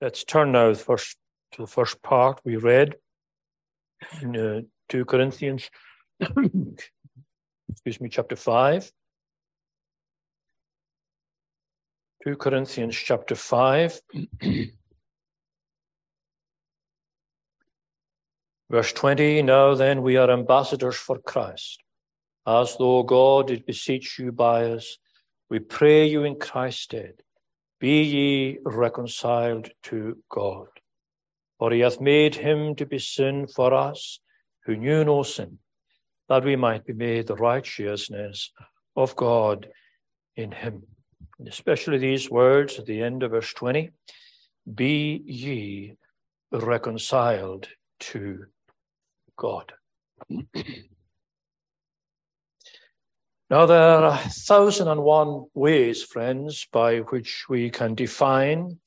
Let's turn now first to the first part we read in uh, 2 Corinthians, excuse me, chapter 5. 2 Corinthians chapter 5. Verse 20 Now then, we are ambassadors for Christ, as though God did beseech you by us. We pray you in Christ's stead be ye reconciled to God. For he hath made him to be sin for us who knew no sin, that we might be made the righteousness of God in him. And especially these words at the end of verse 20 Be ye reconciled to God. Now, there are a thousand and one ways, friends, by which we can define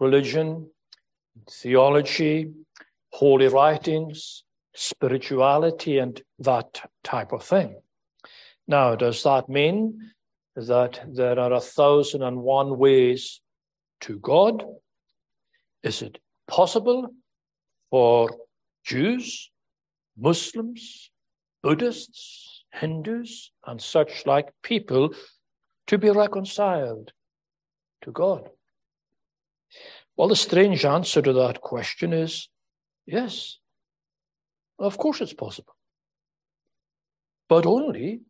religion, theology, holy writings, spirituality, and that type of thing. Now, does that mean that there are a thousand and one ways to God? Is it possible for Jews, Muslims, Buddhists, Hindus, and such like people to be reconciled to God? Well, the strange answer to that question is yes. Of course it's possible. But only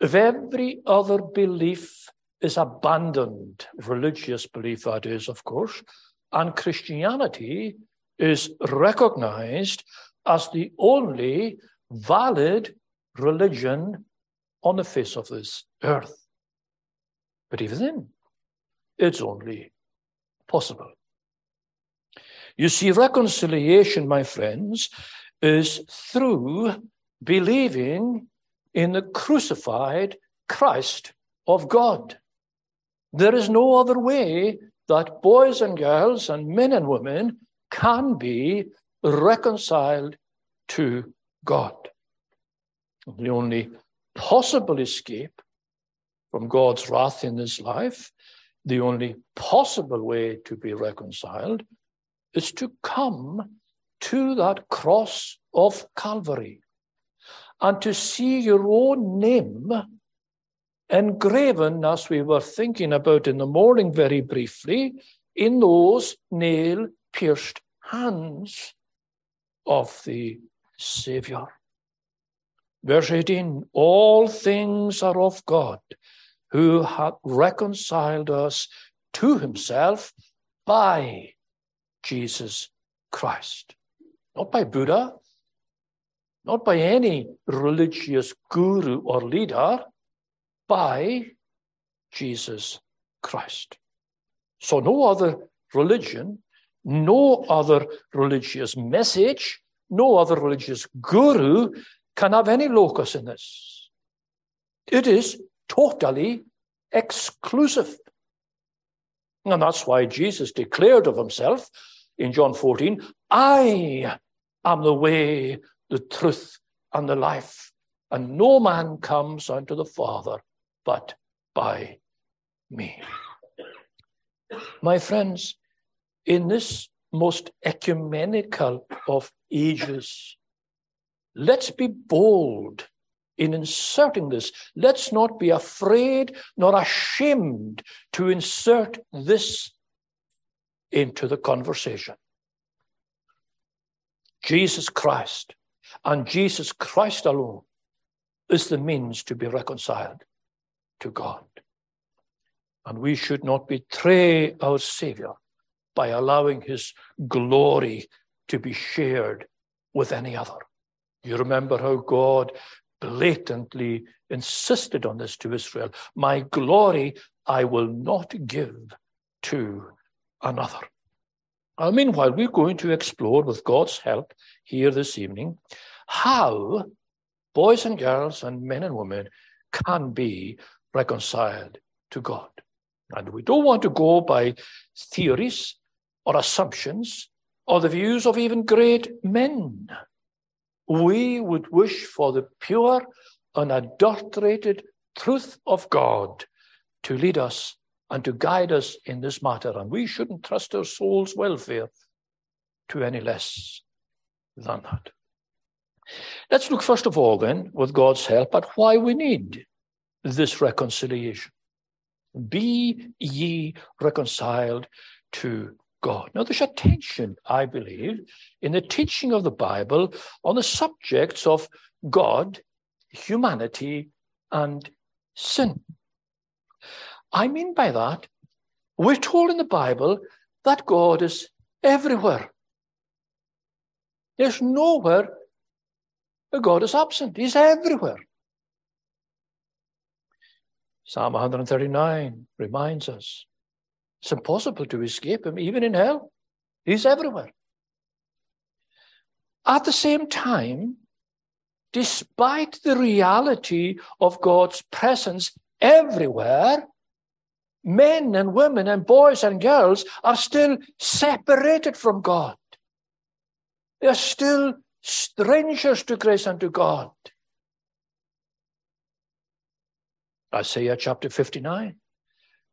if every other belief is abandoned, religious belief, that is, of course, and Christianity is recognized as the only valid religion on the face of this earth. But even then, it's only possible. You see, reconciliation, my friends, is through believing in the crucified Christ of God. There is no other way that boys and girls and men and women can be reconciled to God. The only possible escape from God's wrath in this life, the only possible way to be reconciled, is to come to that cross of Calvary and to see your own name engraven, as we were thinking about in the morning very briefly, in those nail pierced hands of the Savior. Verse 18 All things are of God, who hath reconciled us to himself by Jesus Christ. Not by Buddha, not by any religious guru or leader, by Jesus Christ. So, no other religion, no other religious message, no other religious guru can have any locus in this. It is totally exclusive. And that's why Jesus declared of himself in John 14, I am the way, the truth, and the life, and no man comes unto the Father but by me. My friends, in this most ecumenical of ages, Let's be bold in inserting this. Let's not be afraid nor ashamed to insert this into the conversation. Jesus Christ and Jesus Christ alone is the means to be reconciled to God. And we should not betray our Savior by allowing his glory to be shared with any other. You remember how God blatantly insisted on this to Israel My glory I will not give to another. Uh, meanwhile, we're going to explore, with God's help here this evening, how boys and girls and men and women can be reconciled to God. And we don't want to go by theories or assumptions or the views of even great men we would wish for the pure, unadulterated truth of God to lead us and to guide us in this matter. And we shouldn't trust our soul's welfare to any less than that. Let's look first of all, then, with God's help, at why we need this reconciliation. Be ye reconciled to God. Now, there's a tension, I believe, in the teaching of the Bible on the subjects of God, humanity, and sin. I mean by that, we're told in the Bible that God is everywhere. There's nowhere where God is absent. He's everywhere. Psalm 139 reminds us it's impossible to escape him, even in hell. He's everywhere. At the same time, despite the reality of God's presence everywhere, men and women and boys and girls are still separated from God. They are still strangers to grace and to God. Isaiah chapter 59.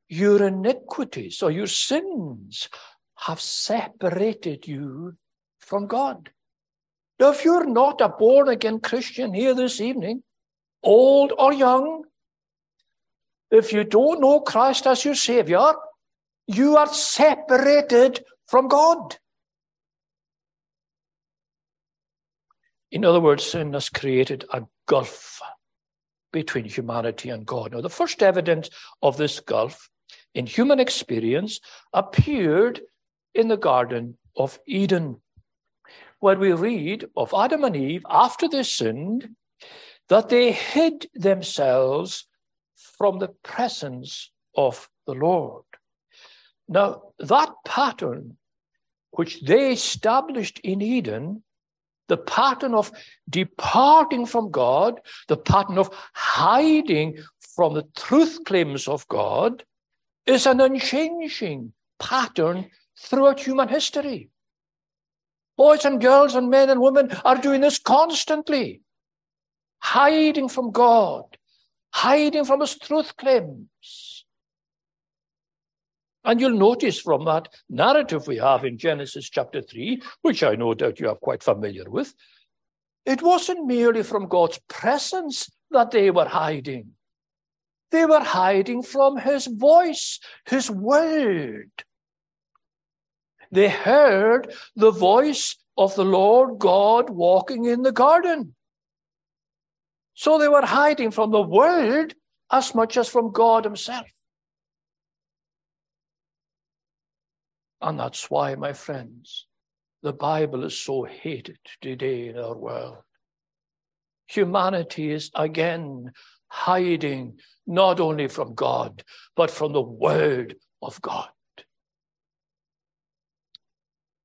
Your iniquities or your sins have separated you from God. Now, if you're not a born again Christian here this evening, old or young, if you don't know Christ as your Savior, you are separated from God. In other words, sin has created a gulf between humanity and God. Now, the first evidence of this gulf in human experience appeared in the Garden of Eden, where we read of Adam and Eve after they sinned that they hid themselves from the presence of the Lord. Now, that pattern which they established in Eden the pattern of departing from God, the pattern of hiding from the truth claims of God, is an unchanging pattern throughout human history. Boys and girls and men and women are doing this constantly, hiding from God, hiding from his truth claims. And you'll notice from that narrative we have in Genesis chapter 3, which I know that you are quite familiar with, it wasn't merely from God's presence that they were hiding. They were hiding from his voice, his word. They heard the voice of the Lord God walking in the garden. So they were hiding from the word as much as from God himself. And that's why, my friends, the Bible is so hated today in our world. Humanity is again hiding not only from God, but from the Word of God.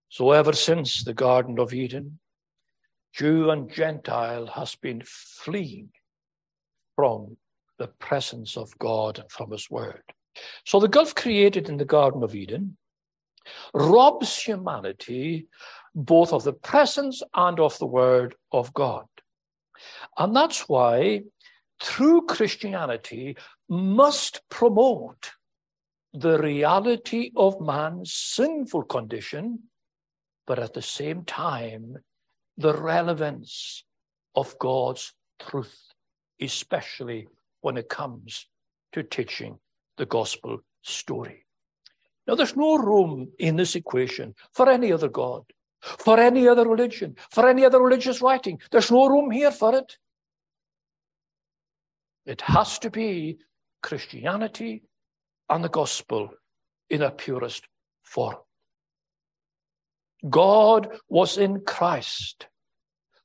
So, ever since the Garden of Eden, Jew and Gentile has been fleeing from the presence of God and from His Word. So, the gulf created in the Garden of Eden robs humanity both of the presence and of the word of God. And that's why true Christianity must promote the reality of man's sinful condition, but at the same time, the relevance of God's truth, especially when it comes to teaching the gospel story. Now, there's no room in this equation for any other God, for any other religion, for any other religious writing. There's no room here for it. It has to be Christianity and the gospel in a purest form. God was in Christ,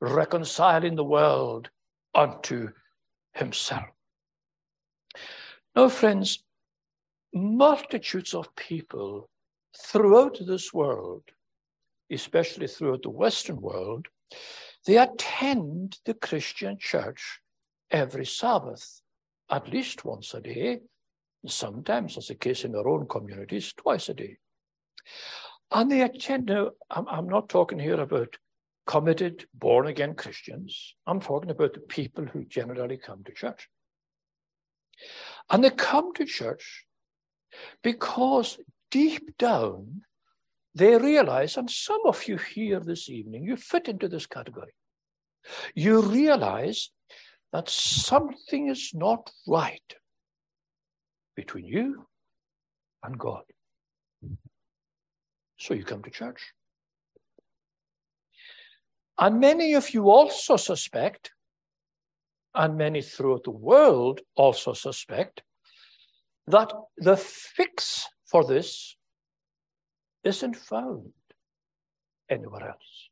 reconciling the world unto himself. Now, friends, multitudes of people throughout this world, especially throughout the Western world, they attend the Christian church every Sabbath, at least once a day, sometimes, as the case in our own communities, twice a day. And they attend, now, I'm, I'm not talking here about committed, born again Christians. I'm talking about the people who generally come to church. And they come to church Because deep down, they realize, and some of you here this evening, you fit into this category. You realize that something is not right between you and God. So you come to church. And many of you also suspect, and many throughout the world also suspect, that the fix for this isn't found anywhere else.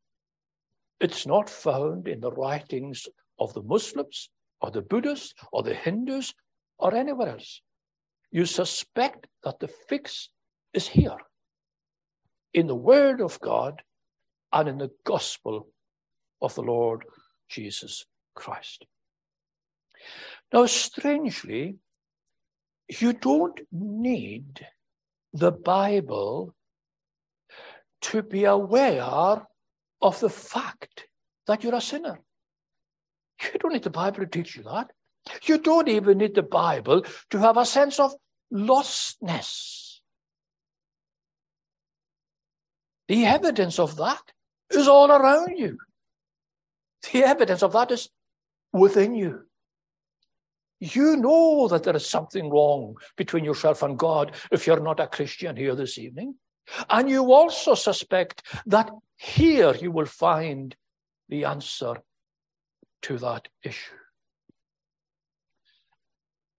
It's not found in the writings of the Muslims or the Buddhists or the Hindus or anywhere else. You suspect that the fix is here in the Word of God and in the gospel of the Lord Jesus Christ. Now, strangely, you don't need the Bible to be aware of the fact that you're a sinner. You don't need the Bible to teach you that. You don't even need the Bible to have a sense of lostness. The evidence of that is all around you. The evidence of that is within you. You know that there is something wrong between yourself and God if you're not a Christian here this evening. And you also suspect that here you will find the answer to that issue.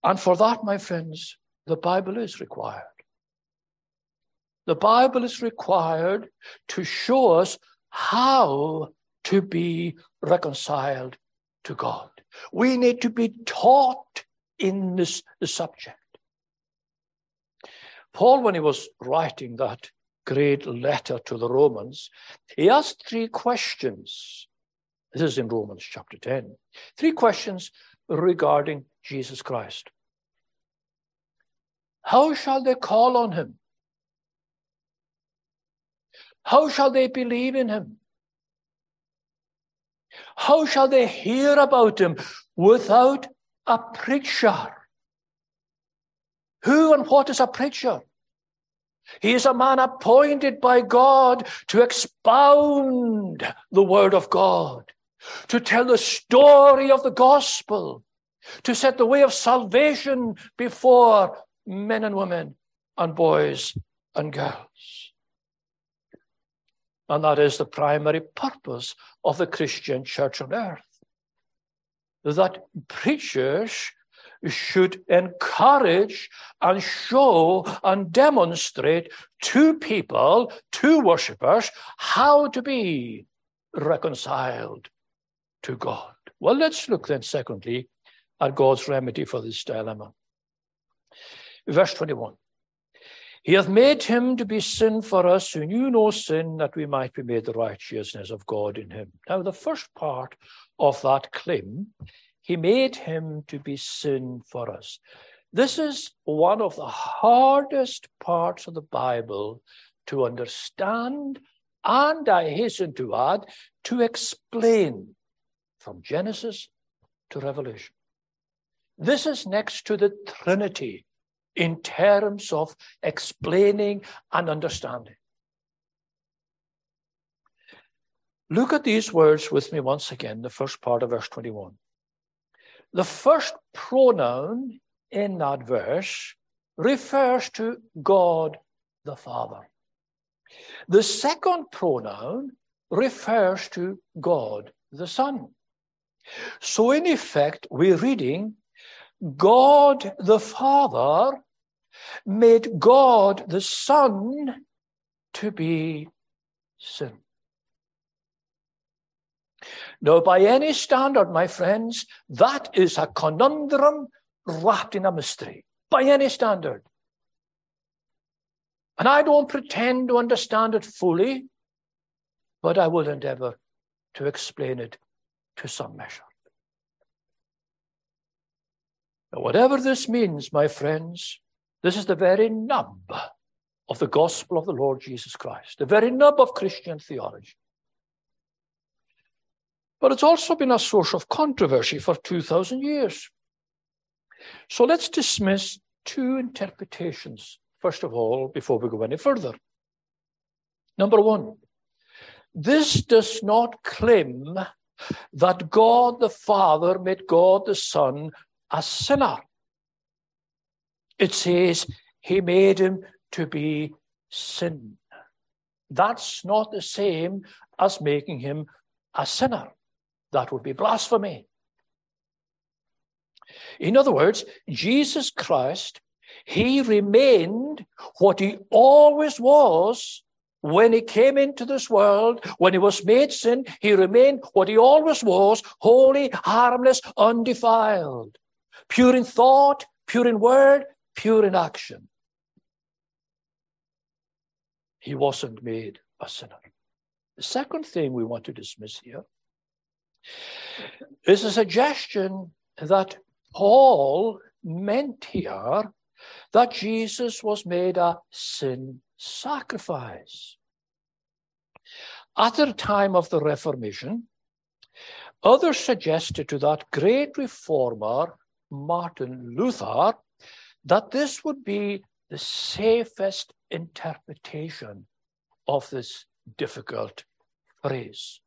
And for that, my friends, the Bible is required. The Bible is required to show us how to be reconciled to God. We need to be taught in this subject. Paul, when he was writing that great letter to the Romans, he asked three questions. This is in Romans chapter 10. Three questions regarding Jesus Christ. How shall they call on him? How shall they believe in him? How shall they hear about him without a preacher? Who and what is a preacher? He is a man appointed by God to expound the word of God, to tell the story of the gospel, to set the way of salvation before men and women and boys and girls. And that is the primary purpose of the Christian church on earth. That preachers should encourage and show and demonstrate to people, to worshippers, how to be reconciled to God. Well, let's look then, secondly, at God's remedy for this dilemma. Verse 21. He hath made him to be sin for us who knew no sin, that we might be made the righteousness of God in him. Now, the first part of that claim he made him to be sin for us. This is one of the hardest parts of the Bible to understand and I hasten to add, to explain from Genesis to Revelation. This is next to the Trinity in terms of explaining and understanding. Look at these words with me once again, the first part of verse 21. The first pronoun in that verse refers to God the Father. The second pronoun refers to God the Son. So, in effect, we're reading God the Father made God the Son to be sin. Now, by any standard, my friends, that is a conundrum wrapped in a mystery. By any standard. And I don't pretend to understand it fully, but I will endeavor to explain it to some measure. Now, whatever this means, my friends, this is the very nub of the gospel of the Lord Jesus Christ, the very nub of Christian theology. But it's also been a source of controversy for 2,000 years. So let's dismiss two interpretations first of all, before we go any further. Number one, this does not claim that God the Father made God the Son a sinner. It says he made him to be sin. That's not the same as making him a sinner. That would be blasphemy. In other words, Jesus Christ, he remained what he always was when he came into this world, when he was made sin, he remained what he always was holy, harmless, undefiled, pure in thought, pure in word, pure in action. He wasn't made a sinner. The second thing we want to dismiss here is a suggestion that Paul meant here that Jesus was made a sin sacrifice. At the time of the Reformation, others suggested to that great reformer, Martin Luther, that this would be the safest interpretation of this difficult phrase.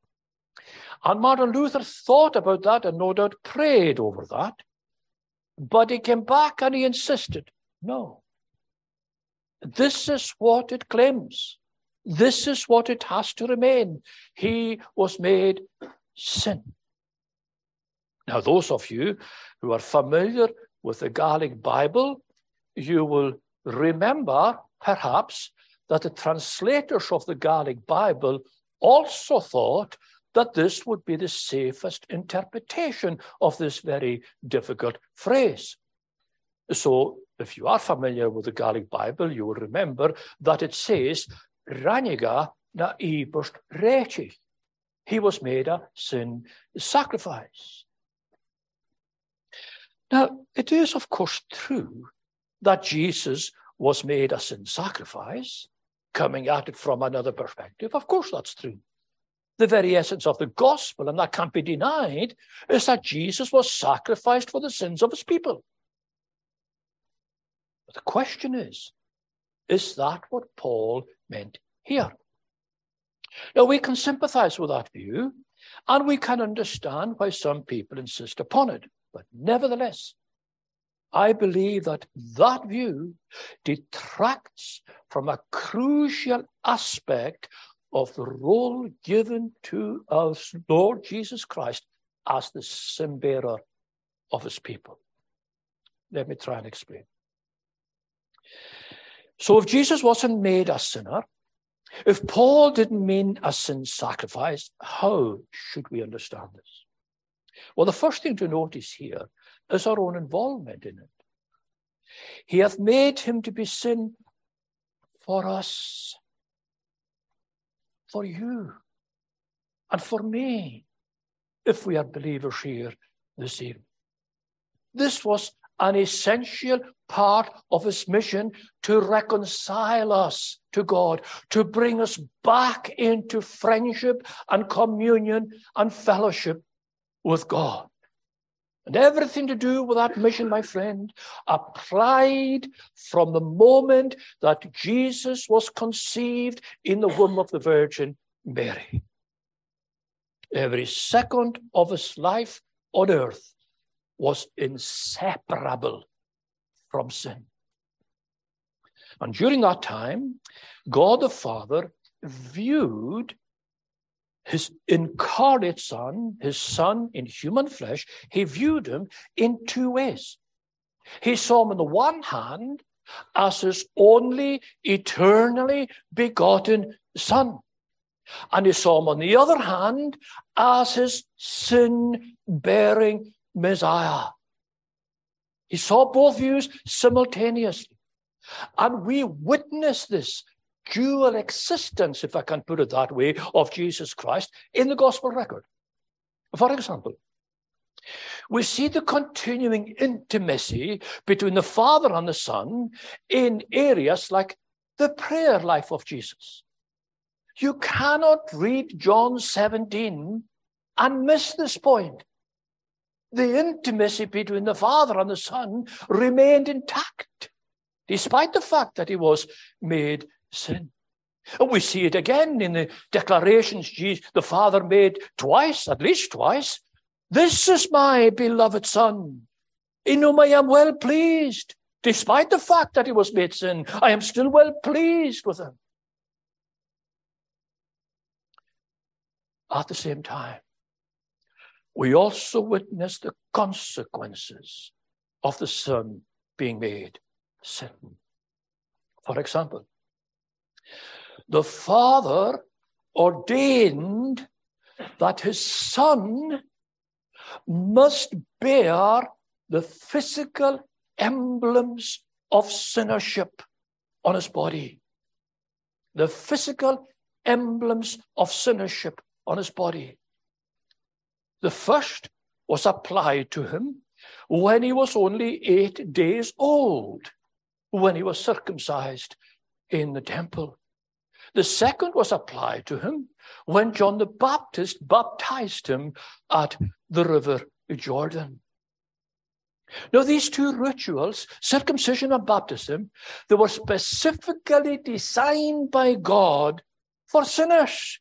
And Martin Luther thought about that and no doubt prayed over that. But he came back and he insisted no. This is what it claims. This is what it has to remain. He was made sin. Now, those of you who are familiar with the Gaelic Bible, you will remember, perhaps, that the translators of the Gaelic Bible also thought that this would be the safest interpretation of this very difficult phrase. So if you are familiar with the Gaelic Bible, you will remember that it says, Raniga na iberst rechi. He was made a sin sacrifice. Now, it is, of course, true that Jesus was made a sin sacrifice, coming at it from another perspective. Of course, that's true. The very essence of the gospel, and that can't be denied, is that Jesus was sacrificed for the sins of his people. But the question is, is that what Paul meant here? Now, we can sympathize with that view, and we can understand why some people insist upon it. But nevertheless, I believe that that view detracts from a crucial aspect of the role given to us, Lord Jesus Christ, as the sin bearer of his people. Let me try and explain. So if Jesus wasn't made a sinner, if Paul didn't mean a sin sacrifice, how should we understand this? Well, the first thing to notice here is our own involvement in it. He hath made him to be sin for us, for you, and for me, if we are believers here this evening. This was an essential part of his mission to reconcile us to God, to bring us back into friendship and communion and fellowship with God. And everything to do with that mission, my friend, applied from the moment that Jesus was conceived in the womb of the Virgin Mary. Every second of his life on earth was inseparable from sin. And during that time, God the Father viewed his incarnate Son, his Son in human flesh, he viewed him in two ways. He saw him on the one hand as his only eternally begotten Son. And he saw him on the other hand as his sin bearing Messiah. He saw both views simultaneously. And we witness this dual existence, if I can put it that way, of Jesus Christ in the gospel record. For example, we see the continuing intimacy between the Father and the Son in areas like the prayer life of Jesus. You cannot read John 17 and miss this point the intimacy between the Father and the Son remained intact. despite the fact that he was made sin. And we see it again in the declarations Jesus, the Father made twice, at least twice. This is my beloved Son, in whom I am well pleased. Despite the fact that he was made sin, I am still well pleased with him. At the same time, we also witness the consequences of the Son being made sin. For example, the Father ordained that his Son must bear the physical emblems of sinnership on his body. The physical emblems of sinnership on his body. The first was applied to him when he was only eight days old, when he was circumcised in the temple. The second was applied to him when John the Baptist baptized him at the river Jordan. Now, these two rituals, circumcision and baptism, they were specifically designed by God for sinners.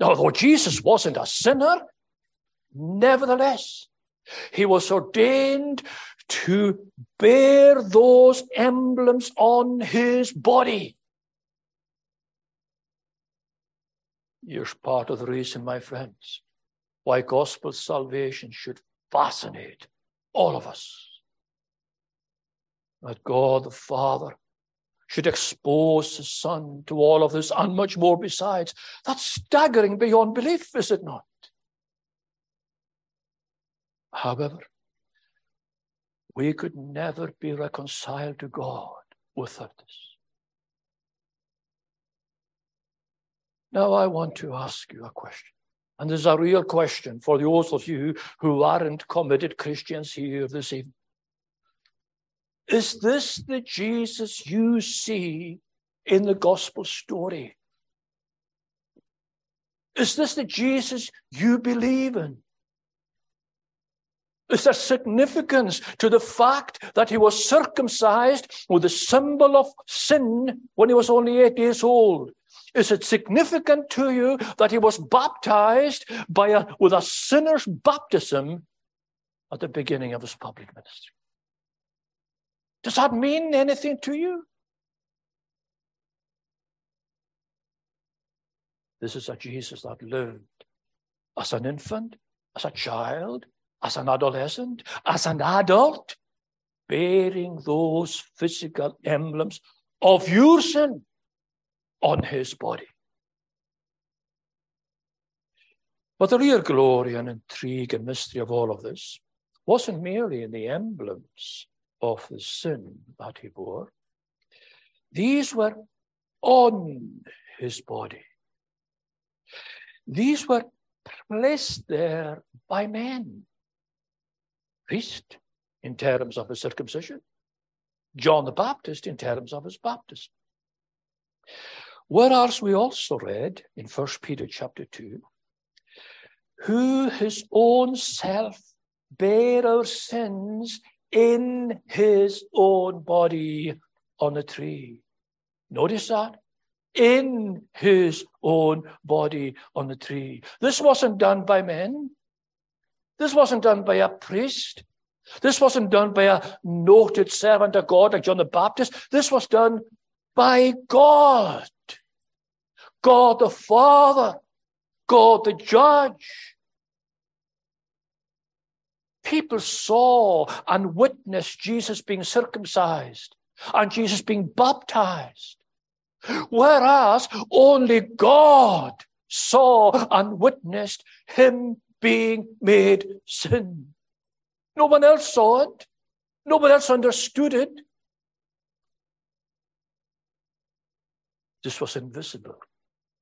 Now, though Jesus wasn't a sinner, nevertheless, he was ordained to bear those emblems on his body. Here's part of the reason, my friends, why gospel salvation should fascinate all of us. That God the Father should expose the Son to all of this and much more besides. That's staggering beyond belief, is it not? However, we could never be reconciled to God without this. Now, I want to ask you a question. And this is a real question for those of you who aren't committed Christians here this evening. Is this the Jesus you see in the gospel story? Is this the Jesus you believe in? Is there significance to the fact that he was circumcised with the symbol of sin when he was only eight years old? Is it significant to you that he was baptized by a, with a sinner's baptism at the beginning of his public ministry? Does that mean anything to you? This is a Jesus that lived as an infant, as a child, as an adolescent, as an adult, bearing those physical emblems of your sin on his body. But the real glory and intrigue and mystery of all of this wasn't merely in the emblems of the sin that he bore. These were on his body. These were placed there by men. Priest in terms of his circumcision, John the Baptist in terms of his baptism. Whereas we also read in 1 Peter chapter 2, who his own self bare our sins in his own body on the tree. Notice that? In his own body on the tree. This wasn't done by men. This wasn't done by a priest. This wasn't done by a noted servant of God like John the Baptist. This was done by God. God the Father, God the Judge. People saw and witnessed Jesus being circumcised and Jesus being baptized. Whereas only God saw and witnessed him being made sin. No one else saw it. No one else understood it. This was invisible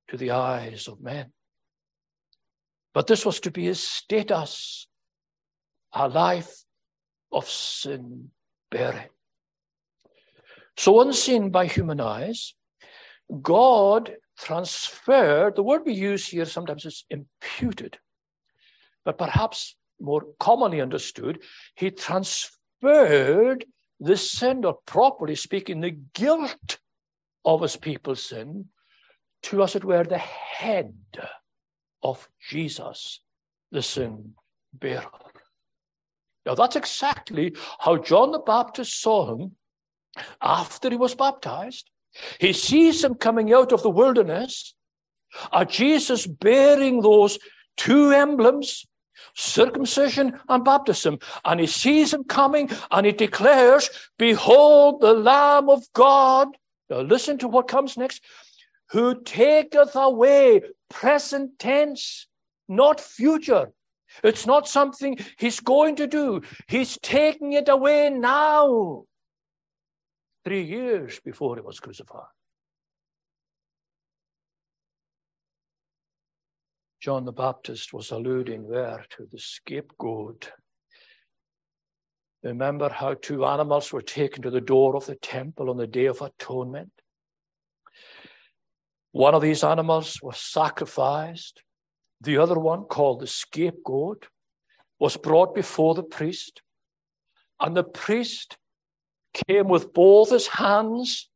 to the eyes of men. But this was to be his status, a life of sin bearing. So unseen by human eyes, God transferred, the word we use here sometimes is imputed, but perhaps more commonly understood, he transferred the sin, or properly speaking, the guilt of his people's sin to, as it were, the head of Jesus, the sin bearer. Now, that's exactly how John the Baptist saw him after he was baptized. He sees him coming out of the wilderness, a Jesus bearing those two emblems circumcision and baptism. And he sees him coming and he declares, Behold the Lamb of God. Now listen to what comes next. Who taketh away, present tense, not future. It's not something he's going to do. He's taking it away now. Three years before he was crucified. John the Baptist was alluding there to the scapegoat. Remember how two animals were taken to the door of the temple on the Day of Atonement? One of these animals was sacrificed. The other one, called the scapegoat, was brought before the priest. And the priest came with both his hands,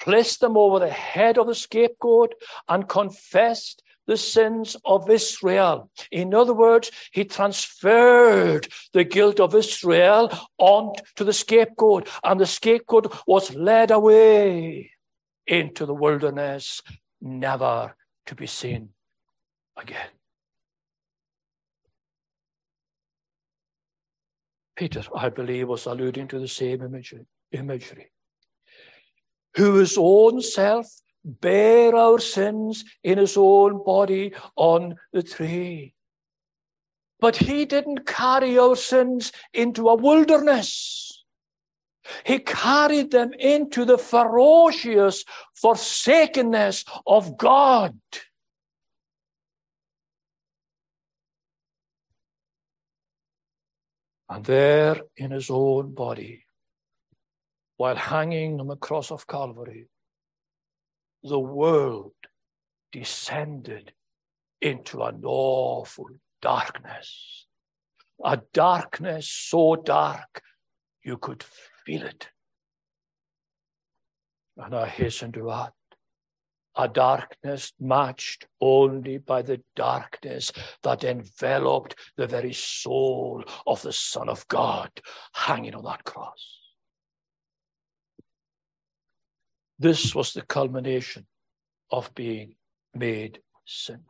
placed them over the head of the scapegoat, and confessed the sins of Israel. In other words, he transferred the guilt of Israel onto the scapegoat, and the scapegoat was led away into the wilderness, never to be seen again. Peter, I believe, was alluding to the same imagery. imagery. Who his own self bare our sins in his own body on the tree. But he didn't carry our sins into a wilderness. He carried them into the ferocious forsakenness of God. And there in his own body, while hanging on the cross of Calvary, the world descended into an awful darkness. A darkness so dark you could feel it. And I hasten to add, a darkness matched only by the darkness that enveloped the very soul of the Son of God hanging on that cross. This was the culmination of being made sin.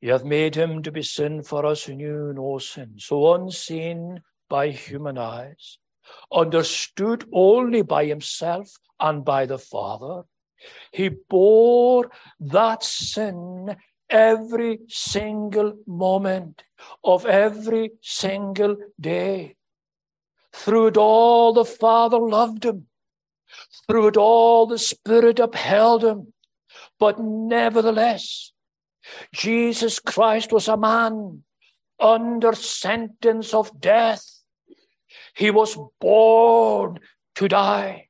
You have made him to be sin for us who knew no sin, so unseen by human eyes, understood only by himself and by the Father. He bore that sin every single moment of every single day. Through it all, the Father loved him through it all, the Spirit upheld him. But nevertheless, Jesus Christ was a man under sentence of death. He was born to die.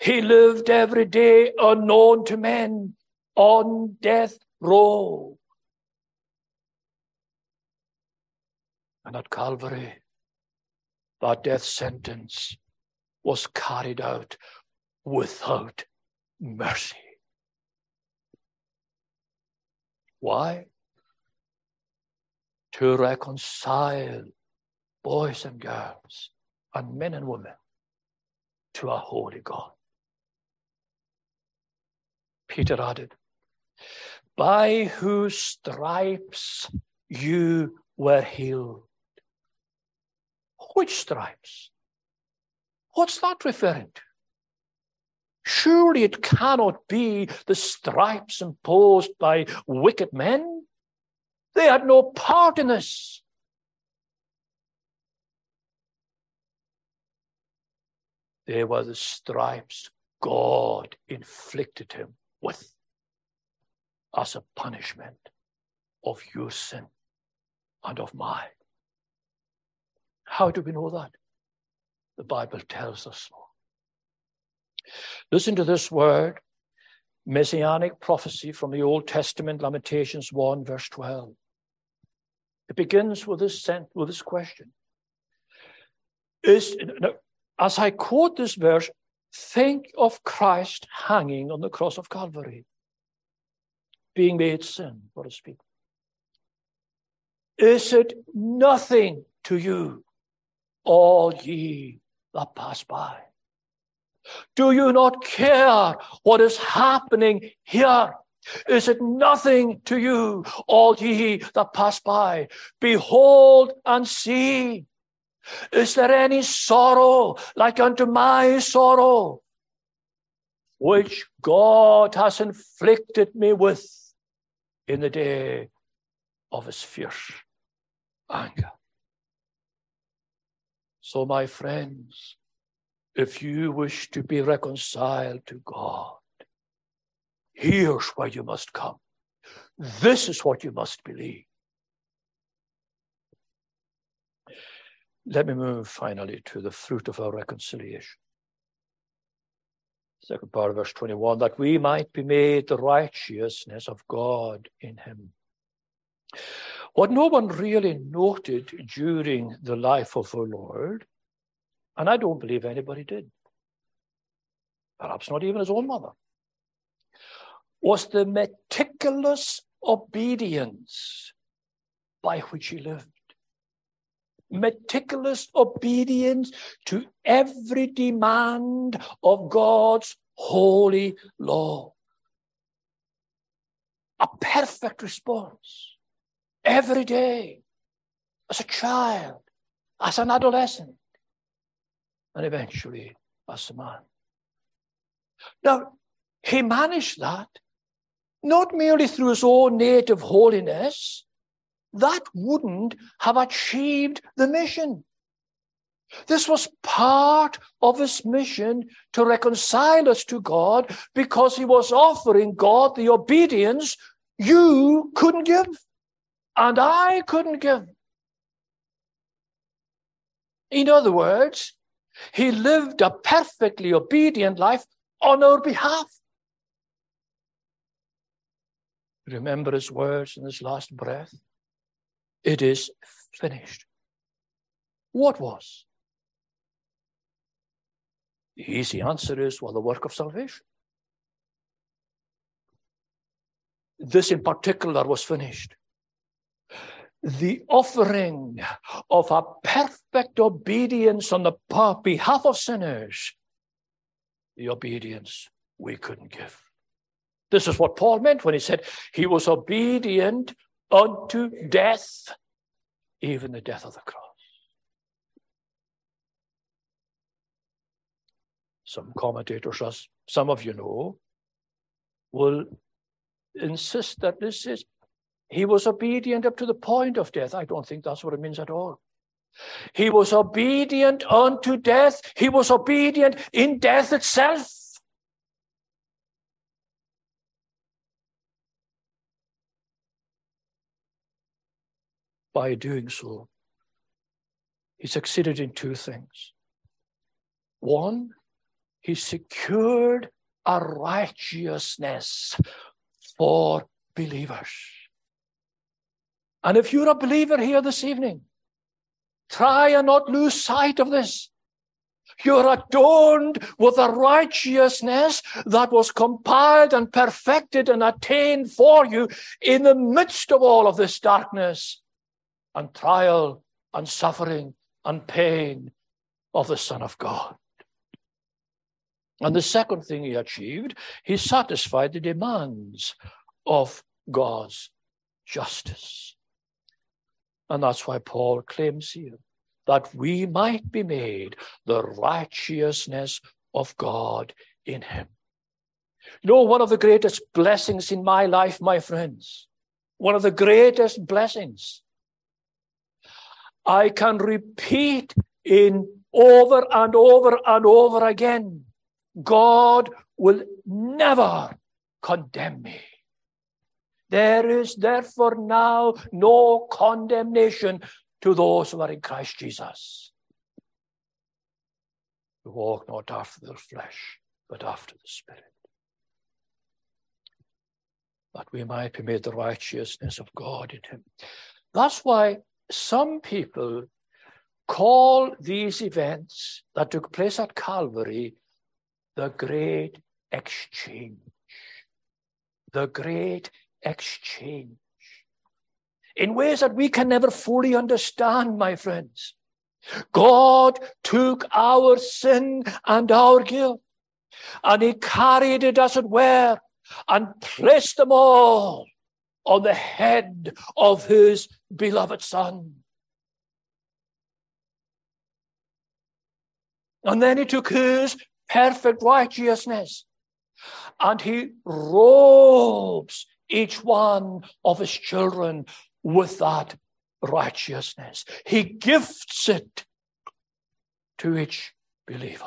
He lived every day unknown to men on death row. And at Calvary, that death sentence was carried out without mercy. Why? To reconcile boys and girls and men and women to a holy God. Peter added, By whose stripes you were healed. Which stripes? What's that referring to? Surely it cannot be the stripes imposed by wicked men. They had no part in this. They were the stripes God inflicted him with as a punishment of your sin and of mine. How do we know that? The Bible tells us so. Listen to this word messianic prophecy from the Old Testament, Lamentations 1, verse 12. It begins with this, sent, with this question is, as I quote this verse, think of Christ hanging on the cross of Calvary, being made sin, so to speak. Is it nothing to you, all ye that pass by? Do you not care what is happening here? Is it nothing to you, all ye that pass by? Behold and see. Is there any sorrow like unto my sorrow, which God has inflicted me with in the day of his fierce anger? So, my friends, if you wish to be reconciled to God, here's where you must come. This is what you must believe. Let me move finally to the fruit of our reconciliation. Second part of verse 21 that we might be made the righteousness of God in him. What no one really noted during the life of our Lord and I don't believe anybody did. Perhaps not even his own mother. Was the meticulous obedience by which he lived. Meticulous obedience to every demand of God's holy law. A perfect response every day as a child, as an adolescent, and eventually as a man. Now, he managed that not merely through his own native holiness, that wouldn't have achieved the mission. This was part of his mission to reconcile us to God because he was offering God the obedience you couldn't give and I couldn't give. In other words, he lived a perfectly obedient life on our behalf. Remember his words in his last breath? It is finished. What was? The easy answer is well, the work of salvation. This in particular was finished the offering of a perfect obedience on the behalf of sinners, the obedience we couldn't give. This is what Paul meant when he said he was obedient unto death, even the death of the cross. Some commentators, as some of you know, will insist that this is he was obedient up to the point of death. I don't think that's what it means at all. He was obedient unto death. He was obedient in death itself. By doing so, he succeeded in two things. One, he secured a righteousness for believers. And if you're a believer here this evening, try and not lose sight of this. You're adorned with a righteousness that was compiled and perfected and attained for you in the midst of all of this darkness and trial and suffering and pain of the Son of God. And the second thing he achieved, he satisfied the demands of God's justice. And that's why Paul claims here that we might be made the righteousness of God in him. You know, one of the greatest blessings in my life, my friends, one of the greatest blessings, I can repeat in over and over and over again God will never condemn me. There is therefore now no condemnation to those who are in Christ Jesus, who walk not after the flesh, but after the Spirit. That we might be made the righteousness of God in Him. That's why some people call these events that took place at Calvary the great exchange. The great exchange. In ways that we can never fully understand, my friends. God took our sin and our guilt and he carried it, as it were, and placed them all on the head of his beloved Son. And then he took his perfect righteousness and he robes each one of his children with that righteousness. He gifts it to each believer.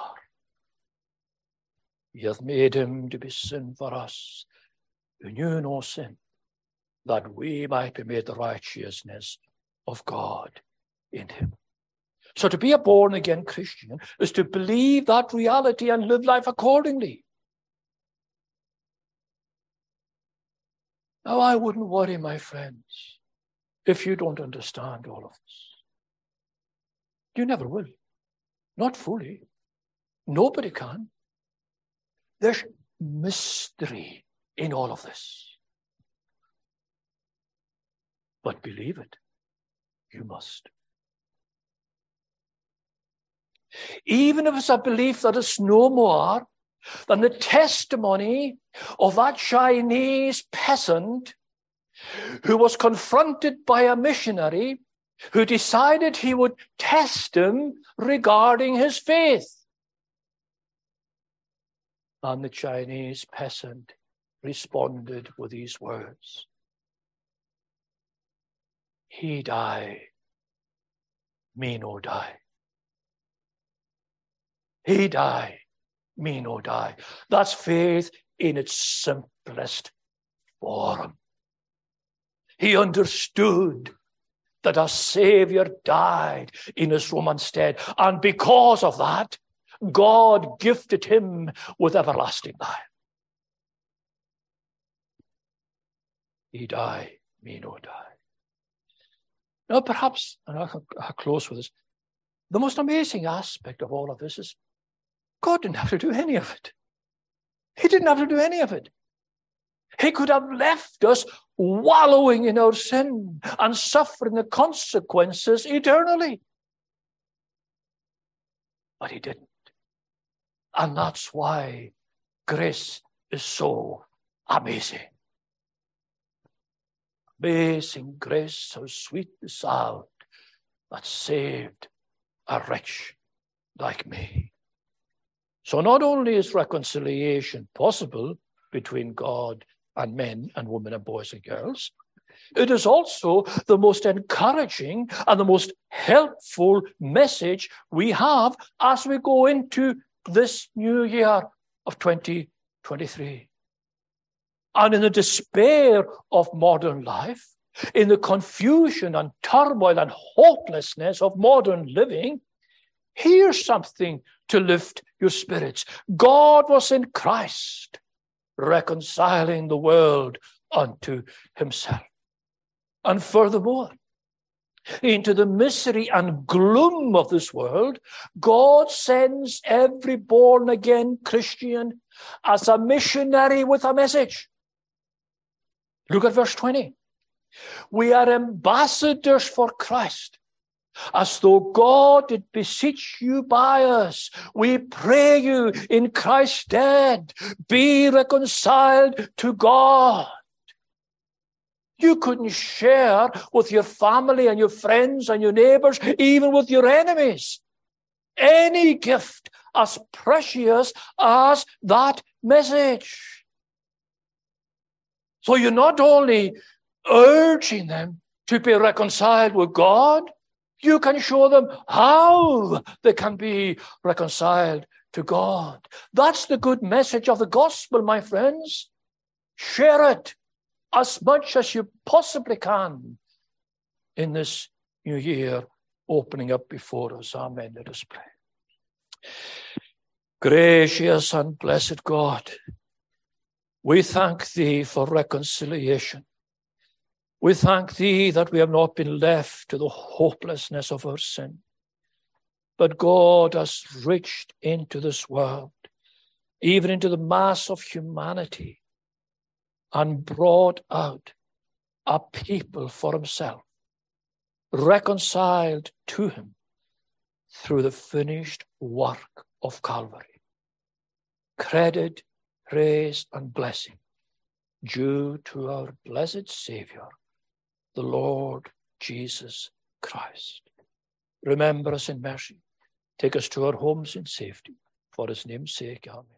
He hath made him to be sin for us, who knew no sin, that we might be made the righteousness of God in him. So to be a born again Christian is to believe that reality and live life accordingly. Now, I wouldn't worry, my friends, if you don't understand all of this. You never will. Not fully. Nobody can. There's mystery in all of this. But believe it, you must. Even if it's a belief that is no more than the testimony of that Chinese peasant who was confronted by a missionary who decided he would test him regarding his faith. And the Chinese peasant responded with these words He die, me no die. He die, me no die. That's faith in its simplest form. He understood that a Savior died in his Roman stead. And because of that, God gifted him with everlasting life. He died, me no die. Now, perhaps, and I'll, I'll close with this, the most amazing aspect of all of this is God didn't have to do any of it. He didn't have to do any of it. He could have left us wallowing in our sin and suffering the consequences eternally. But he didn't. And that's why grace is so amazing. Amazing grace, how sweet the sound that saved a wretch like me. So not only is reconciliation possible between God and men and women and boys and girls, it is also the most encouraging and the most helpful message we have as we go into this new year of 2023. And in the despair of modern life, in the confusion and turmoil and hopelessness of modern living, here's something to lift your spirits. God was in Christ, reconciling the world unto himself. And furthermore, into the misery and gloom of this world, God sends every born again Christian as a missionary with a message. Look at verse 20. We are ambassadors for Christ as though God did beseech you by us. We pray you in Christ's stead, be reconciled to God. You couldn't share with your family and your friends and your neighbors, even with your enemies, any gift as precious as that message. So you're not only urging them to be reconciled with God, you can show them how they can be reconciled to God. That's the good message of the gospel, my friends. Share it as much as you possibly can in this new year opening up before us. Amen. Let us pray. Gracious and blessed God, we thank thee for reconciliation. We thank thee that we have not been left to the hopelessness of our sin. But God has reached into this world, even into the mass of humanity, and brought out a people for himself, reconciled to him through the finished work of Calvary. Credit, praise, and blessing due to our blessed Savior, the Lord Jesus Christ. Remember us in mercy. Take us to our homes in safety. For his name's sake, Amen.